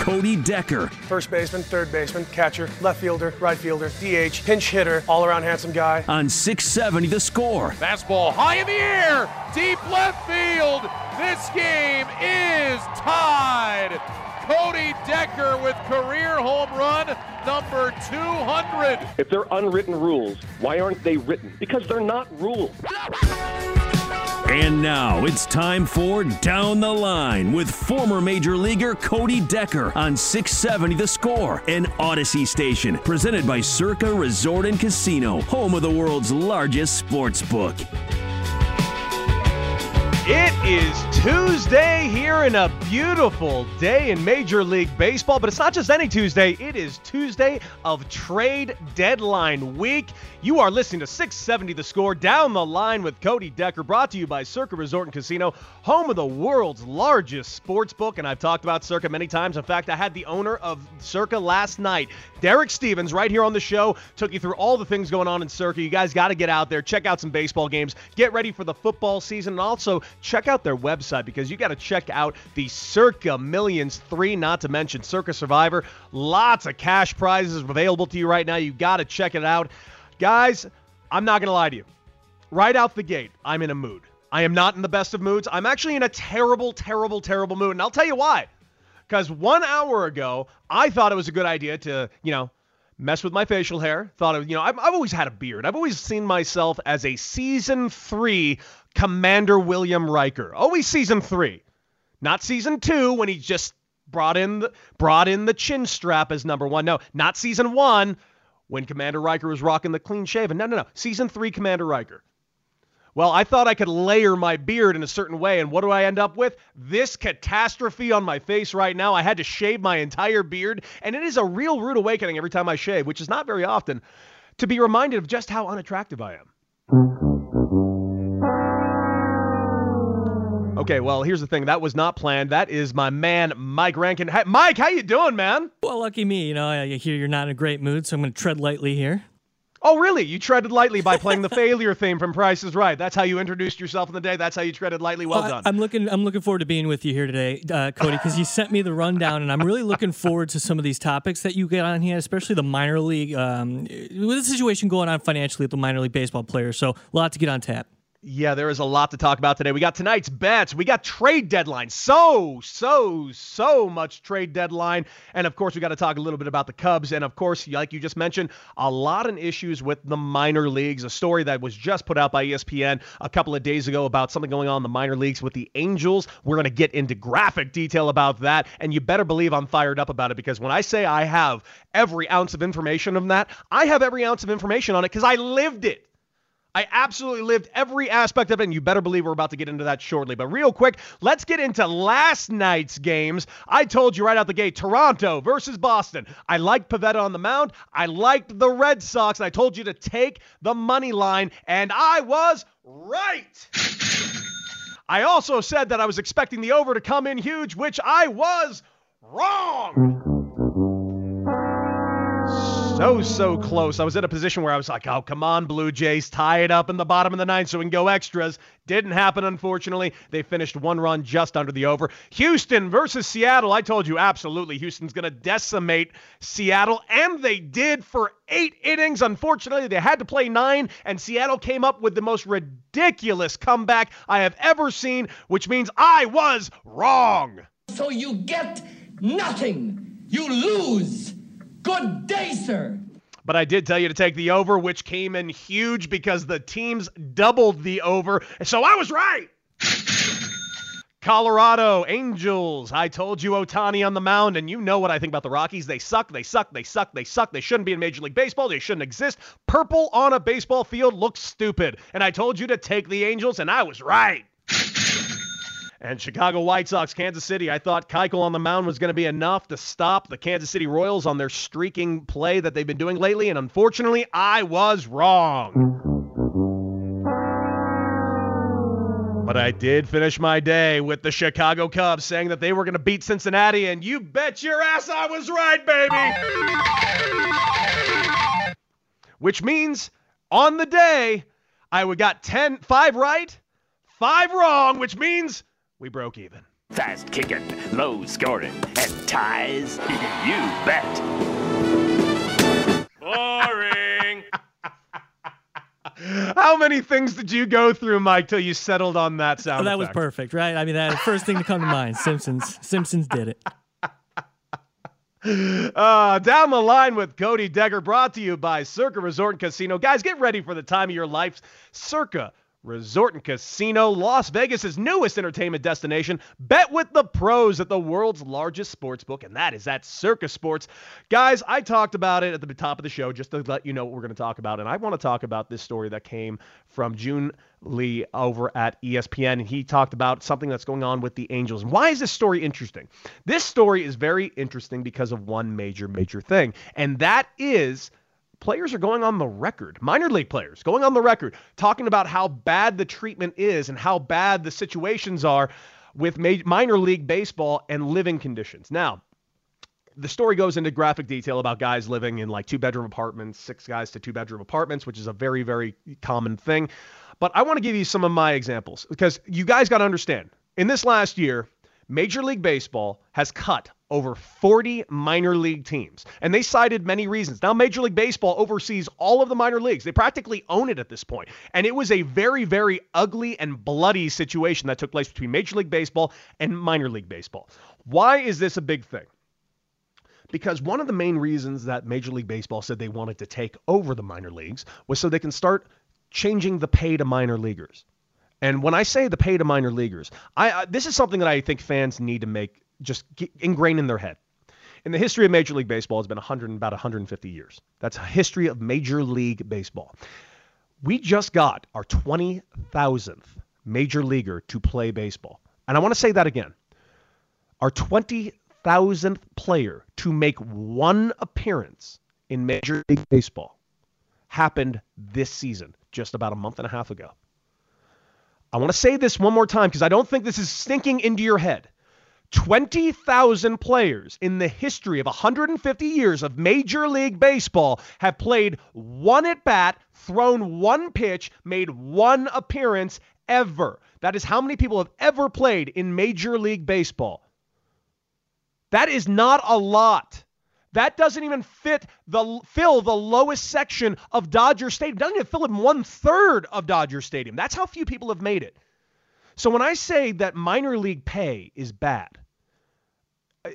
Cody Decker. First baseman, third baseman, catcher, left fielder, right fielder, DH, pinch hitter, all around handsome guy. On 670 The Score. Fastball high in the air, deep left field. This game is tied. Cody Decker with career home run number 200. If they're unwritten rules, why aren't they written? Because they're not rules. And now it's time for Down the Line with former Major Leaguer Cody Decker on 670 The Score, an Odyssey station presented by Circa Resort and Casino, home of the world's largest sports book. It is Tuesday here in a beautiful day in Major League Baseball, but it's not just any Tuesday. It is Tuesday of trade deadline week. You are listening to 670 The Score Down the Line with Cody Decker, brought to you by Circa Resort and Casino, home of the world's largest sports book. And I've talked about Circa many times. In fact, I had the owner of Circa last night, Derek Stevens, right here on the show. Took you through all the things going on in Circa. You guys got to get out there, check out some baseball games, get ready for the football season, and also check out their website because you got to check out the Circa Millions 3, not to mention Circa Survivor. Lots of cash prizes available to you right now. You got to check it out. Guys, I'm not going to lie to you. Right out the gate, I'm in a mood. I am not in the best of moods. I'm actually in a terrible, terrible, terrible mood. And I'll tell you why. Because one hour ago, I thought it was a good idea to, you know, mess with my facial hair. Thought of, you know, I've, I've always had a beard. I've always seen myself as a season three Commander William Riker. Always season three, not season two when he just brought in the, brought in the chin strap as number one. No, not season one when Commander Riker was rocking the clean shaven. No, no, no. Season three Commander Riker. Well, I thought I could layer my beard in a certain way, and what do I end up with? This catastrophe on my face right now. I had to shave my entire beard, and it is a real rude awakening every time I shave, which is not very often, to be reminded of just how unattractive I am. Okay, well, here's the thing. That was not planned. That is my man, Mike Rankin. Mike, how you doing, man? Well, lucky me. You know, I hear you're not in a great mood, so I'm going to tread lightly here. Oh, really? You treaded lightly by playing the failure theme from Price is Right. That's how you introduced yourself in the day. That's how you treaded lightly. Well done. I, am looking. I'm looking forward to being with you here today, uh, Cody, because you sent me the rundown, and I'm really looking forward to some of these topics that you get on here, especially the minor league, um, with the situation going on financially with the minor league baseball players. So, a lot to get on tap. Yeah, there is a lot to talk about today. We got tonight's bets. We got trade deadline. So, so, so much trade deadline. And of course, we got to talk a little bit about the Cubs. And of course, like you just mentioned, a lot of issues with the minor leagues. A story that was just put out by ESPN a couple of days ago about something going on in the minor leagues with the Angels. We're going to get into graphic detail about that. And you better believe I'm fired up about it because when I say I have every ounce of information on that, I have every ounce of information on it because I lived it. I absolutely lived every aspect of it, and you better believe we're about to get into that shortly. But real quick, let's get into last night's games. I told you right out the gate Toronto versus Boston. I liked Pivetta on the mound. I liked the Red Sox. I told you to take the money line, and I was right. I also said that I was expecting the over to come in huge, which I was wrong so, so close. I was in a position where I was like, oh, come on, Blue Jays, tie it up in the bottom of the ninth so we can go extras. Didn't happen, unfortunately. They finished one run just under the over. Houston versus Seattle. I told you, absolutely, Houston's going to decimate Seattle, and they did for eight innings. Unfortunately, they had to play nine, and Seattle came up with the most ridiculous comeback I have ever seen, which means I was wrong. So you get nothing. You lose. Good day, sir. But I did tell you to take the over, which came in huge because the teams doubled the over. So I was right. Colorado Angels. I told you Ohtani on the mound, and you know what I think about the Rockies. They suck, they suck, they suck, they suck. They shouldn't be in Major League Baseball. They shouldn't exist. Purple on a baseball field looks stupid. And I told you to take the Angels, and I was right. And Chicago White Sox, Kansas City, I thought Keuchel on the mound was going to be enough to stop the Kansas City Royals on their streaking play that they've been doing lately, and unfortunately, I was wrong. But I did finish my day with the Chicago Cubs saying that they were going to beat Cincinnati, and you bet your ass I was right, baby. Which means on the day, I got 10, 5 right, 5 wrong, which means we broke even. Fast kicking, low scoring, and ties? you bet. Boring. How many things did you go through, Mike, till you settled on that sound? Oh, that was perfect, right? I mean, that first thing to come to mind. Simpsons. Simpsons did it. Uh, down the line with Cody Decker, brought to you by Circa Resort and Casino. Guys, get ready for the time of your life. Circa Resort and Casino, Las Vegas' newest entertainment destination. Bet with the pros at the world's largest sports book, and that is at Circa Sports. Guys, I talked about it at the top of the show just to let you know what we're going to talk about, and I want to talk about this story that came from Joon Lee over at ESPN, and he talked about something that's going on with the Angels. And why is this story interesting? This story is very interesting because of one major, major thing, and that is players are going on the record, minor league players going on the record, talking about how bad the treatment is and how bad the situations are with ma- minor league baseball and living conditions. Now, the story goes into graphic detail about guys living in like two bedroom apartments, six guys to two bedroom apartments, which is a very, very common thing. But I want to give you some of my examples because you guys got to understand in this last year, Major League Baseball has cut over 40 minor league teams, and they cited many reasons. Now, Major League Baseball oversees all of the minor leagues. They practically own it at this point. And it was a very, very ugly and bloody situation that took place between Major League Baseball and minor league baseball. Why is this a big thing? Because one of the main reasons that Major League Baseball said they wanted to take over the minor leagues was so they can start changing the pay to minor leaguers. And when I say the pay to minor leaguers, I, this is something that I think fans need to make just ingrained in their head. In the history of Major League Baseball, it's been 100 about 150 years. That's a history of Major League Baseball. We just got our 20,000th major leaguer to play baseball. And I want to say that again. Our 20,000th player to make one appearance in Major League Baseball happened this season, just about a month and a half ago. I want to say this one more time because I don't think this is sinking into your head. 20,000 players in the history of 150 years of Major League Baseball have played one at bat, thrown one pitch, made one appearance ever. That is how many people have ever played in Major League Baseball. That is not a lot. That doesn't even fit the fill the lowest section of Dodger Stadium. Doesn't even fill in one third of Dodger Stadium. That's how few people have made it. So when I say that minor league pay is bad,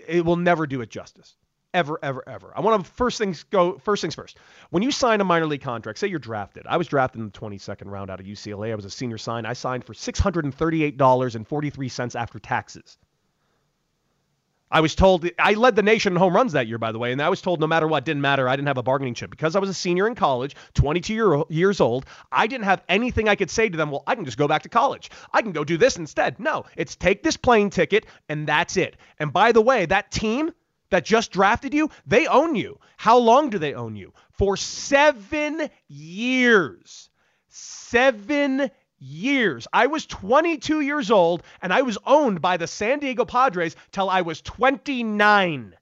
it will never do it justice. Ever, ever, ever. I want to first things go first things first. When you sign a minor league contract, say you're drafted. I was drafted in the 22nd round out of UCLA. I was a senior sign. I signed for $638.43 after taxes. I was told I led the nation in home runs that year, by the way, and I was told no matter what, didn't matter. I didn't have a bargaining chip because I was a senior in college, 22 year, years old. I didn't have anything I could say to them. Well, I can just go back to college. I can go do this instead. No, it's take this plane ticket and that's it. And by the way, that team that just drafted you, they own you. How long do they own you? For seven years. Seven years. I was 22 years old and I was owned by the San Diego Padres till I was 29.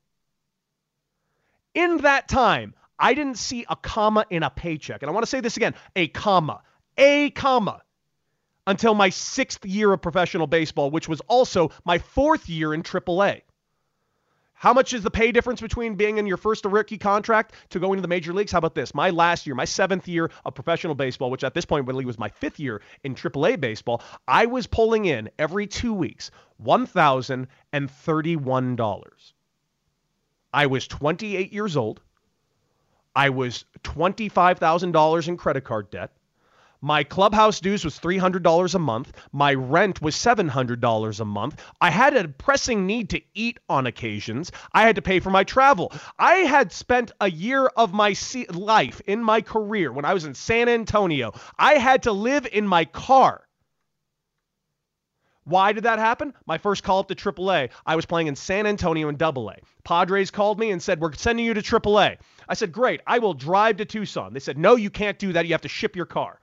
In that time, I didn't see a comma in a paycheck. And I want to say this again a comma, a comma, until my sixth year of professional baseball, which was also my fourth year in AAA. How much is the pay difference between being in your first rookie contract to going to the major leagues? How about this? My last year, my seventh year of professional baseball, which at this point really was my fifth year in AAA baseball, I was pulling in every two weeks $1,031. I was 28 years old. I was $25,000 in credit card debt. My clubhouse dues was $300 a month. My rent was $700 a month. I had a pressing need to eat on occasions. I had to pay for my travel. I had spent a year of my life in my career when I was in San Antonio. I had to live in my car. Why did that happen? My first call up to AAA, I was playing in San Antonio in AA. Padres called me and said, We're sending you to AAA. I said, Great, I will drive to Tucson. They said, No, you can't do that. You have to ship your car.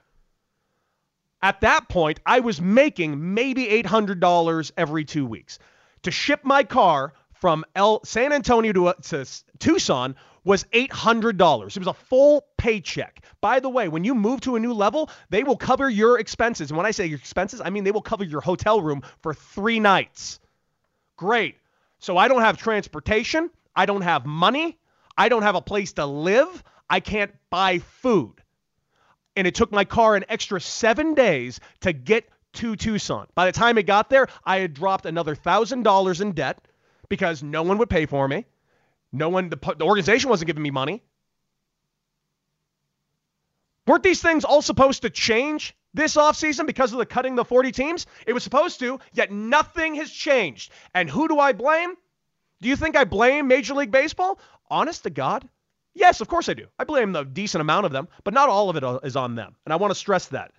At that point, I was making maybe $800 every two weeks. To ship my car from El San Antonio to, uh, to Tucson was $800. It was a full paycheck. By the way, when you move to a new level, they will cover your expenses. And when I say your expenses, I mean they will cover your hotel room for three nights. Great. So I don't have transportation. I don't have money. I don't have a place to live. I can't buy food. And it took my car an extra seven days to get to Tucson. By the time it got there, I had dropped another $1,000 in debt because no one would pay for me. No one, the, the organization wasn't giving me money. Weren't these things all supposed to change this offseason because of the cutting the 40 teams? It was supposed to, yet nothing has changed. And who do I blame? Do you think I blame Major League Baseball? Honest to God, yes, of course I do. I blame a decent amount of them, but not all of it is on them. And I want to stress that.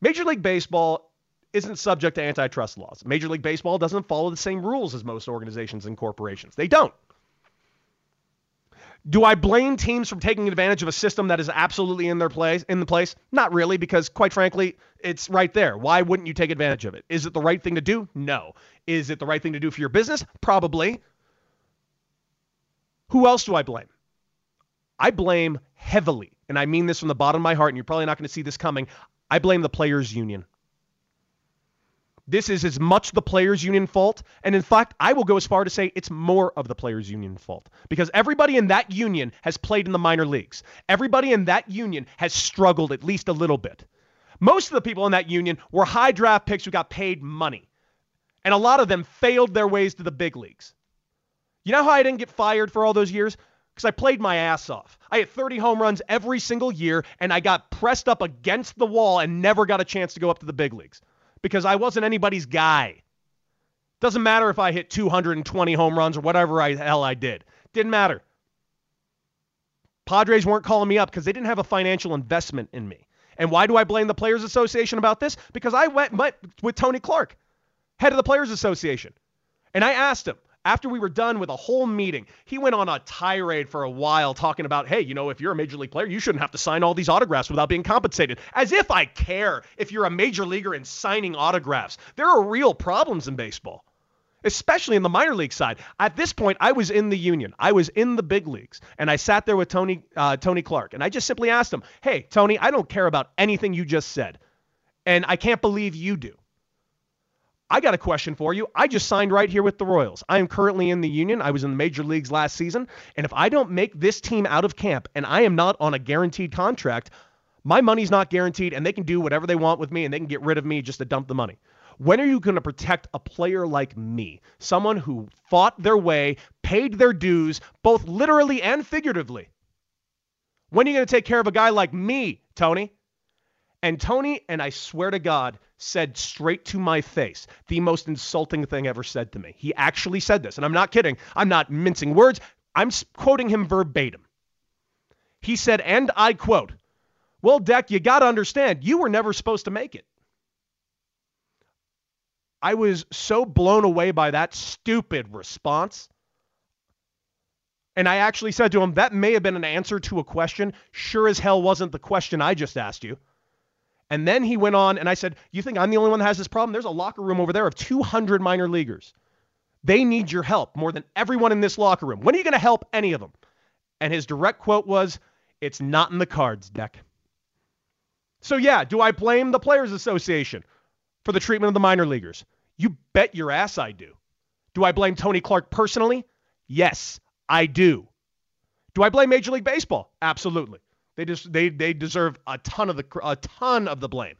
Major League Baseball isn't subject to antitrust laws. Major League Baseball doesn't follow the same rules as most organizations and corporations. They don't. Do I blame teams for taking advantage of a system that is absolutely in their place in the place? Not really, because quite frankly, it's right there. Why wouldn't you take advantage of it? Is it the right thing to do? No. Is it the right thing to do for your business? Probably. Who else do I blame? I blame heavily, and I mean this from the bottom of my heart, and you're probably not going to see this coming. I blame the players' union. This is as much the players' union fault, and in fact, I will go as far to say it's more of the players' union fault because everybody in that union has played in the minor leagues. Everybody in that union has struggled at least a little bit. Most of the people in that union were high draft picks who got paid money, and a lot of them failed their ways to the big leagues. You know how I didn't get fired for all those years? Because I played my ass off. I hit 30 home runs every single year, and I got pressed up against the wall and never got a chance to go up to the big leagues because I wasn't anybody's guy. Doesn't matter if I hit 220 home runs or whatever I, hell I did. Didn't matter. Padres weren't calling me up because they didn't have a financial investment in me. And why do I blame the Players Association about this? Because I went, met with Tony Clark, head of the Players Association. And I asked him, after we were done with a whole meeting, he went on a tirade for a while talking about, hey, you know, if you're a major league player, you shouldn't have to sign all these autographs without being compensated. As if I care if you're a major leaguer and signing autographs. There are real problems in baseball, especially in the minor league side. At this point, I was in the union, I was in the big leagues, and I sat there with Tony uh, Tony Clark, and I just simply asked him, hey, Tony, I don't care about anything you just said, and I can't believe you do. I got a question for you. I just signed right here with the Royals. I am currently in the union. I was in the major leagues last season. And if I don't make this team out of camp and I am not on a guaranteed contract, my money's not guaranteed and they can do whatever they want with me and they can get rid of me just to dump the money. When are you going to protect a player like me? Someone who fought their way, paid their dues, both literally and figuratively. When are you going to take care of a guy like me, Tony? And Tony, and I swear to God, said straight to my face the most insulting thing ever said to me. He actually said this, and I'm not kidding. I'm not mincing words. I'm quoting him verbatim. He said, and I quote, Well, Deck, you got to understand, you were never supposed to make it. I was so blown away by that stupid response. And I actually said to him, That may have been an answer to a question. Sure as hell wasn't the question I just asked you. And then he went on, and I said, You think I'm the only one that has this problem? There's a locker room over there of 200 minor leaguers. They need your help more than everyone in this locker room. When are you going to help any of them? And his direct quote was, It's not in the cards, Deck. So, yeah, do I blame the Players Association for the treatment of the minor leaguers? You bet your ass I do. Do I blame Tony Clark personally? Yes, I do. Do I blame Major League Baseball? Absolutely. They just they they deserve a ton of the a ton of the blame.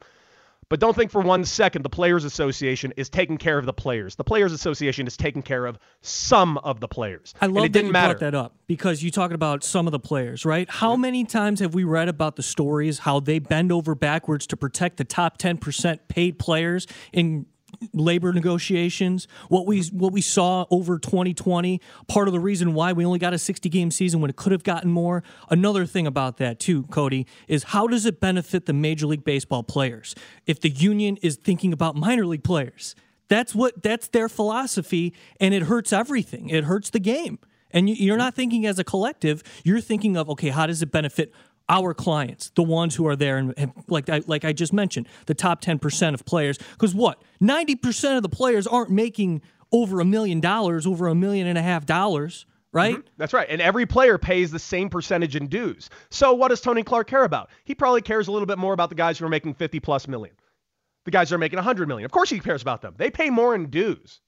But don't think for one second the Players Association is taking care of the players. The Players Association is taking care of some of the players. I love it that didn't you matter. brought that up because you talking about some of the players, right? How many times have we read about the stories how they bend over backwards to protect the top 10% paid players in labor negotiations, what we what we saw over 2020, part of the reason why we only got a 60 game season when it could have gotten more. Another thing about that too, Cody, is how does it benefit the Major League Baseball players if the union is thinking about minor league players? That's what that's their philosophy and it hurts everything. It hurts the game. And you- you're not thinking as a collective, you're thinking of okay, how does it benefit our clients, the ones who are there, and like I, like I just mentioned, the top ten percent of players. Because what ninety percent of the players aren't making over a million dollars, over a million and a half dollars, right? Mm-hmm. That's right. And every player pays the same percentage in dues. So what does Tony Clark care about? He probably cares a little bit more about the guys who are making 50 plus million. The guys that are making 100 million. Of course he cares about them. They pay more in dues.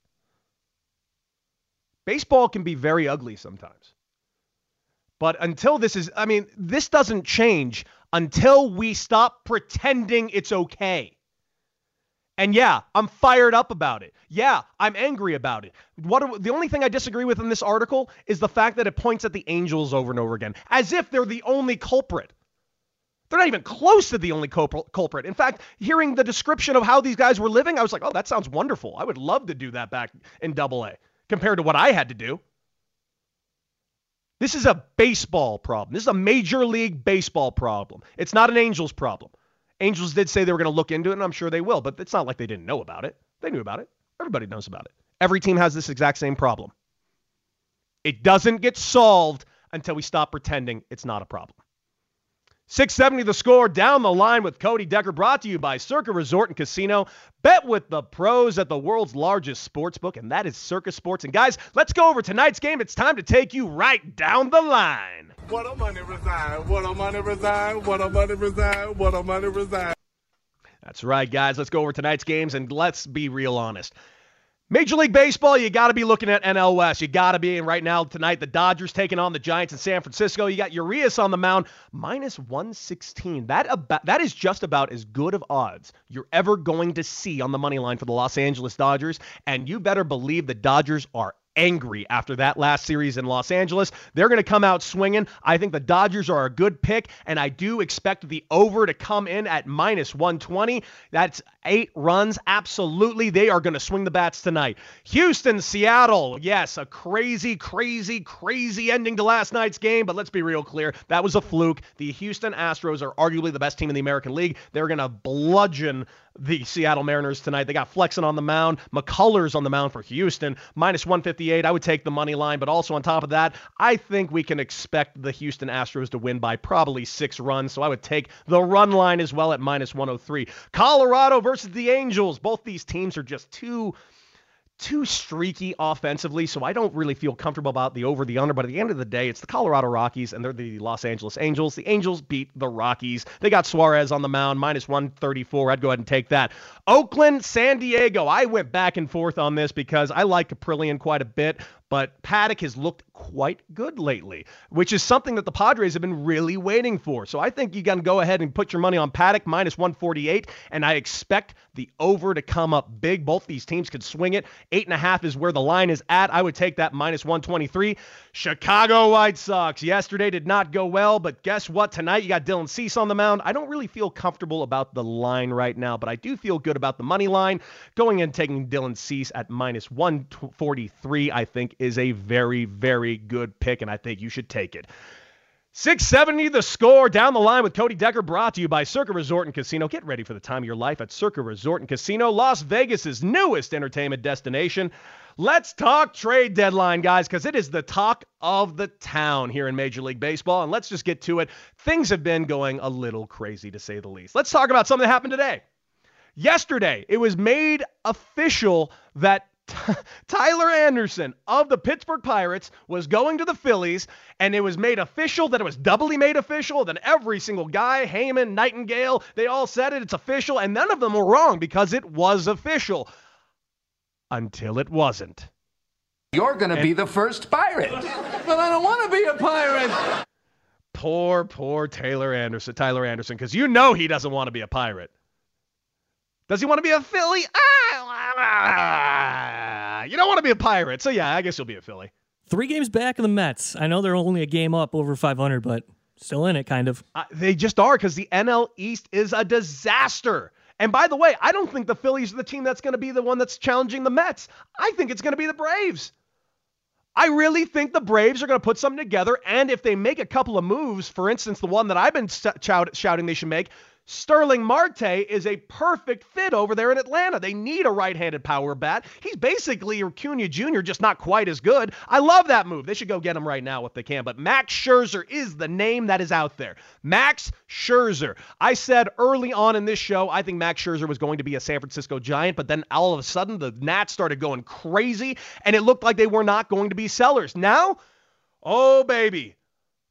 Baseball can be very ugly sometimes. But until this is, I mean, this doesn't change until we stop pretending it's okay. And yeah, I'm fired up about it. Yeah, I'm angry about it. What are, the only thing I disagree with in this article is the fact that it points at the Angels over and over again, as if they're the only culprit. They're not even close to the only culprit. In fact, hearing the description of how these guys were living, I was like, oh, that sounds wonderful. I would love to do that back in Double A compared to what I had to do. This is a baseball problem. This is a major league baseball problem. It's not an Angels problem. Angels did say they were going to look into it, and I'm sure they will, but it's not like they didn't know about it. They knew about it. Everybody knows about it. Every team has this exact same problem. It doesn't get solved until we stop pretending it's not a problem. 670 the score down the line with Cody Decker brought to you by Circa Resort and Casino. Bet with the pros at the world's largest sports book, and that is Circa Sports. And guys, let's go over tonight's game. It's time to take you right down the line. What a money resign, what a money resign, what a money resign, what a money resign. That's right, guys. Let's go over tonight's games and let's be real honest. Major League Baseball, you got to be looking at NL West. You got to be. And right now, tonight, the Dodgers taking on the Giants in San Francisco. You got Urias on the mound, minus 116. That, about, that is just about as good of odds you're ever going to see on the money line for the Los Angeles Dodgers. And you better believe the Dodgers are angry after that last series in Los Angeles. They're going to come out swinging. I think the Dodgers are a good pick, and I do expect the over to come in at minus 120. That's eight runs. Absolutely. They are going to swing the bats tonight. Houston, Seattle. Yes, a crazy, crazy, crazy ending to last night's game, but let's be real clear. That was a fluke. The Houston Astros are arguably the best team in the American League. They're going to bludgeon the Seattle Mariners tonight. They got Flexen on the mound, McCullers on the mound for Houston, minus 158. I would take the money line, but also on top of that, I think we can expect the Houston Astros to win by probably six runs. So I would take the run line as well at minus 103. Colorado versus the Angels. Both these teams are just too too streaky offensively, so I don't really feel comfortable about the over the under. But at the end of the day, it's the Colorado Rockies and they're the Los Angeles Angels. The Angels beat the Rockies. They got Suarez on the mound, minus 134. I'd go ahead and take that. Oakland, San Diego. I went back and forth on this because I like Kaprielian quite a bit, but Paddock has looked quite good lately, which is something that the Padres have been really waiting for. So I think you can go ahead and put your money on Paddock minus 148, and I expect the over to come up big. Both these teams could swing it. Eight and a half is where the line is at. I would take that minus 123. Chicago White Sox. Yesterday did not go well, but guess what? Tonight you got Dylan Cease on the mound. I don't really feel comfortable about the line right now, but I do feel good about the money line. Going in taking Dylan Cease at minus 143, I think is a very, very good pick, and I think you should take it. 670 the score down the line with Cody Decker brought to you by Circa Resort and Casino. Get ready for the time of your life at Circa Resort and Casino, Las Vegas's newest entertainment destination. Let's talk trade deadline, guys, because it is the talk of the town here in Major League Baseball. And let's just get to it. Things have been going a little crazy, to say the least. Let's talk about something that happened today. Yesterday, it was made official that Tyler Anderson of the Pittsburgh Pirates was going to the Phillies, and it was made official that it was doubly made official. Then every single guy, Heyman, Nightingale, they all said it. It's official, and none of them were wrong because it was official until it wasn't. You're going to be the first pirate. but I don't want to be a pirate. Poor, poor Taylor Anderson, Tyler Anderson, because you know he doesn't want to be a pirate. Does he want to be a Philly? Ah, you don't want to be a pirate. So, yeah, I guess you'll be a Philly. Three games back of the Mets. I know they're only a game up over 500, but still in it, kind of. Uh, they just are because the NL East is a disaster. And by the way, I don't think the Phillies are the team that's going to be the one that's challenging the Mets. I think it's going to be the Braves. I really think the Braves are going to put something together. And if they make a couple of moves, for instance, the one that I've been shouting they should make, Starling Marte is a perfect fit over there in Atlanta. They need a right-handed power bat. He's basically Acuna Jr., just not quite as good. I love that move. They should go get him right now if they can. But Max Scherzer is the name that is out there. Max Scherzer. I said early on in this show, I think Max Scherzer was going to be a San Francisco Giant, but then all of a sudden the Nats started going crazy, and it looked like they were not going to be sellers. Now, oh baby,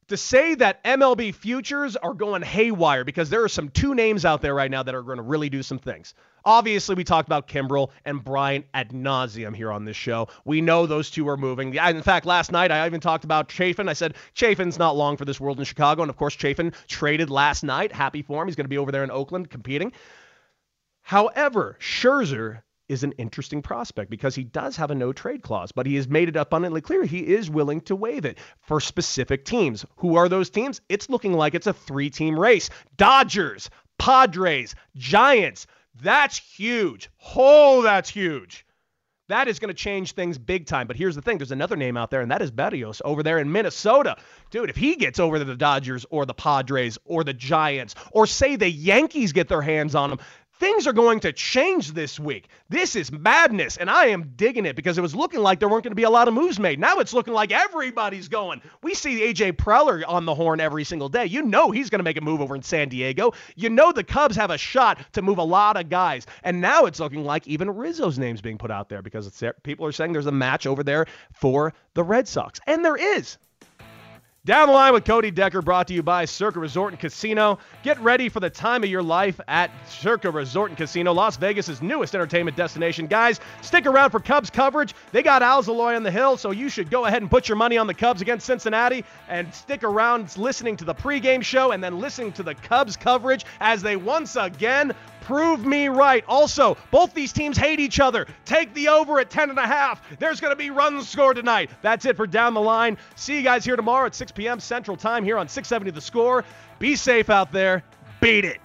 to say that MLB futures are going haywire because there are some two names out there right now that are going to really do some things. Obviously, we talked about Kimbrel and Bryant ad nauseum here on this show. We know those two are moving. In fact, last night I even talked about Chafin. I said Chafin's not long for this world in Chicago, and of course Chafin traded last night. Happy for him. He's going to be over there in Oakland competing. However, Scherzer is an interesting prospect because he does have a no trade clause, but he has made it abundantly clear he is willing to waive it for specific teams. Who are those teams? It's looking like it's a three team race Dodgers, Padres, Giants. That's huge. Oh, that's huge. That is going to change things big time. But here's the thing there's another name out there, and that is Berrios over there in Minnesota. Dude, if he gets over to the Dodgers or the Padres or the Giants, or say the Yankees get their hands on him, Things are going to change this week. This is madness, and I am digging it because it was looking like there weren't going to be a lot of moves made. Now it's looking like everybody's going. We see AJ Preller on the horn every single day. You know he's going to make a move over in San Diego. You know the Cubs have a shot to move a lot of guys, and now it's looking like even Rizzo's name's being put out there because people are saying there's a match over there for the Red Sox, and there is. Down the line with Cody Decker, brought to you by Circa Resort and Casino. Get ready for the time of your life at Circa Resort and Casino, Las Vegas' newest entertainment destination. Guys, stick around for Cubs coverage. They got Alzolay on the hill, so you should go ahead and put your money on the Cubs against Cincinnati and stick around listening to the pregame show and then listening to the Cubs coverage as they once again prove me right. Also, both these teams hate each other. Take the over at 10 and a half. There's going to be runs scored tonight. That's it for down the line. See you guys here tomorrow at 6 p.m. Central Time here on 670 The Score. Be safe out there. Beat it.